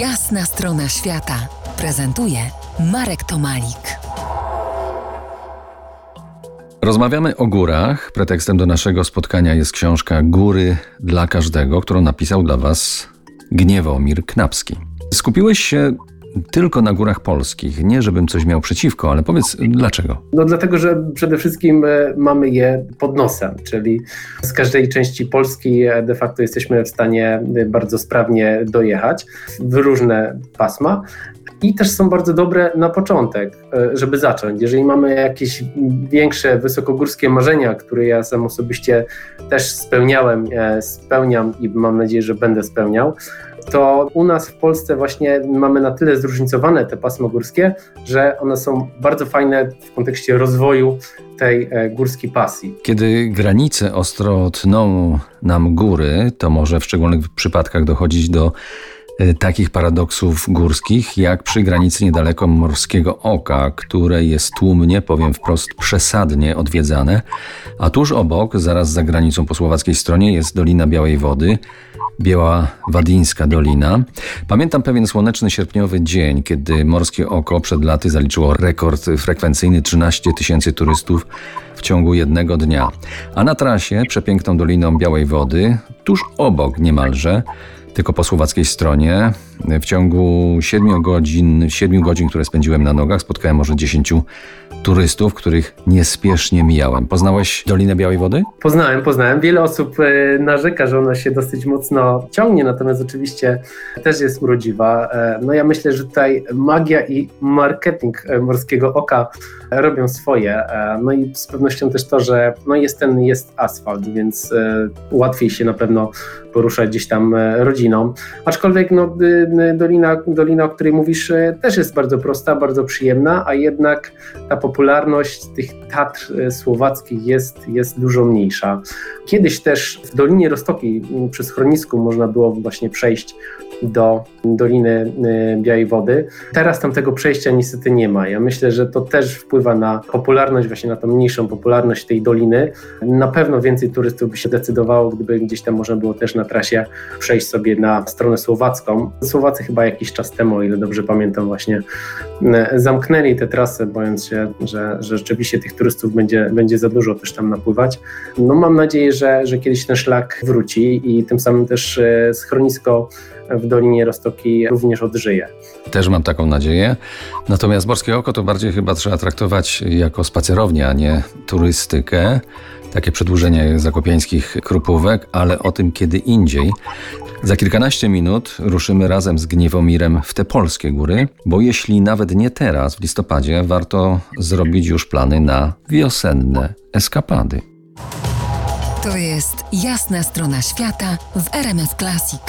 Jasna strona świata prezentuje Marek Tomalik. Rozmawiamy o górach. Pretekstem do naszego spotkania jest książka Góry dla każdego, którą napisał dla Was Gniewomir Knapski. Skupiłeś się tylko na górach polskich. Nie, żebym coś miał przeciwko, ale powiedz dlaczego? No dlatego, że przede wszystkim e, mamy je pod nosem, czyli z każdej części Polski e, de facto jesteśmy w stanie e, bardzo sprawnie dojechać w różne pasma. I też są bardzo dobre na początek, żeby zacząć. Jeżeli mamy jakieś większe, wysokogórskie marzenia, które ja sam osobiście też spełniałem, spełniam i mam nadzieję, że będę spełniał, to u nas w Polsce właśnie mamy na tyle zróżnicowane te pasma górskie, że one są bardzo fajne w kontekście rozwoju tej e, górskiej pasji. Kiedy granice ostro tną nam góry, to może w szczególnych przypadkach dochodzić do e, takich paradoksów górskich, jak przy granicy niedaleko Morskiego Oka, które jest tłumnie, powiem wprost, przesadnie odwiedzane, a tuż obok, zaraz za granicą po słowackiej stronie, jest Dolina Białej Wody, Biała Wadińska Dolina. Pamiętam pewien słoneczny sierpniowy dzień, kiedy Morskie Oko przed laty zaliczyło rekord frekwencyjny 13 tysięcy turystów w ciągu jednego dnia. A na trasie przepiękną Doliną Białej Wody, tuż obok niemalże, tylko po słowackiej stronie. W ciągu 7 godzin, 7 godzin, które spędziłem na nogach, spotkałem może 10 turystów, których niespiesznie mijałem. Poznałeś Dolinę Białej Wody? Poznałem, poznałem. Wiele osób e, narzeka, że ona się dosyć mocno ciągnie, natomiast oczywiście też jest urodziwa. E, no ja myślę, że tutaj magia i marketing e, Morskiego Oka robią swoje. No i z pewnością też to, że no jest ten jest asfalt, więc łatwiej się na pewno poruszać gdzieś tam rodziną. Aczkolwiek no, dolina, dolina, o której mówisz, też jest bardzo prosta, bardzo przyjemna, a jednak ta popularność tych Tatr e, słowackich jest, jest dużo mniejsza. Kiedyś też w Dolinie Rostokiej przez schronisku można było właśnie przejść do Doliny e, Białej Wody. Teraz tam tego przejścia niestety nie ma. Ja myślę, że to też wpływa na popularność, właśnie na tą mniejszą popularność tej doliny. Na pewno więcej turystów by się decydowało, gdyby gdzieś tam można było też na trasie przejść sobie na stronę słowacką. Słowacy chyba jakiś czas temu, o ile dobrze pamiętam, właśnie e, zamknęli tę trasę, bojąc się, że, że rzeczywiście tych turystów będzie, będzie za dużo też tam napływać. No mam nadzieję, że, że kiedyś ten szlak wróci i tym samym też e, schronisko w Dolinie Roztoki również odżyje. Też mam taką nadzieję. Natomiast Morskie Oko to bardziej chyba trzeba traktować jako spacerownię, a nie turystykę. Takie przedłużenie zakopiańskich krupówek, ale o tym kiedy indziej. Za kilkanaście minut ruszymy razem z Gniewomirem w te polskie góry, bo jeśli nawet nie teraz, w listopadzie, warto zrobić już plany na wiosenne eskapady. To jest jasna strona świata w RMS Classic.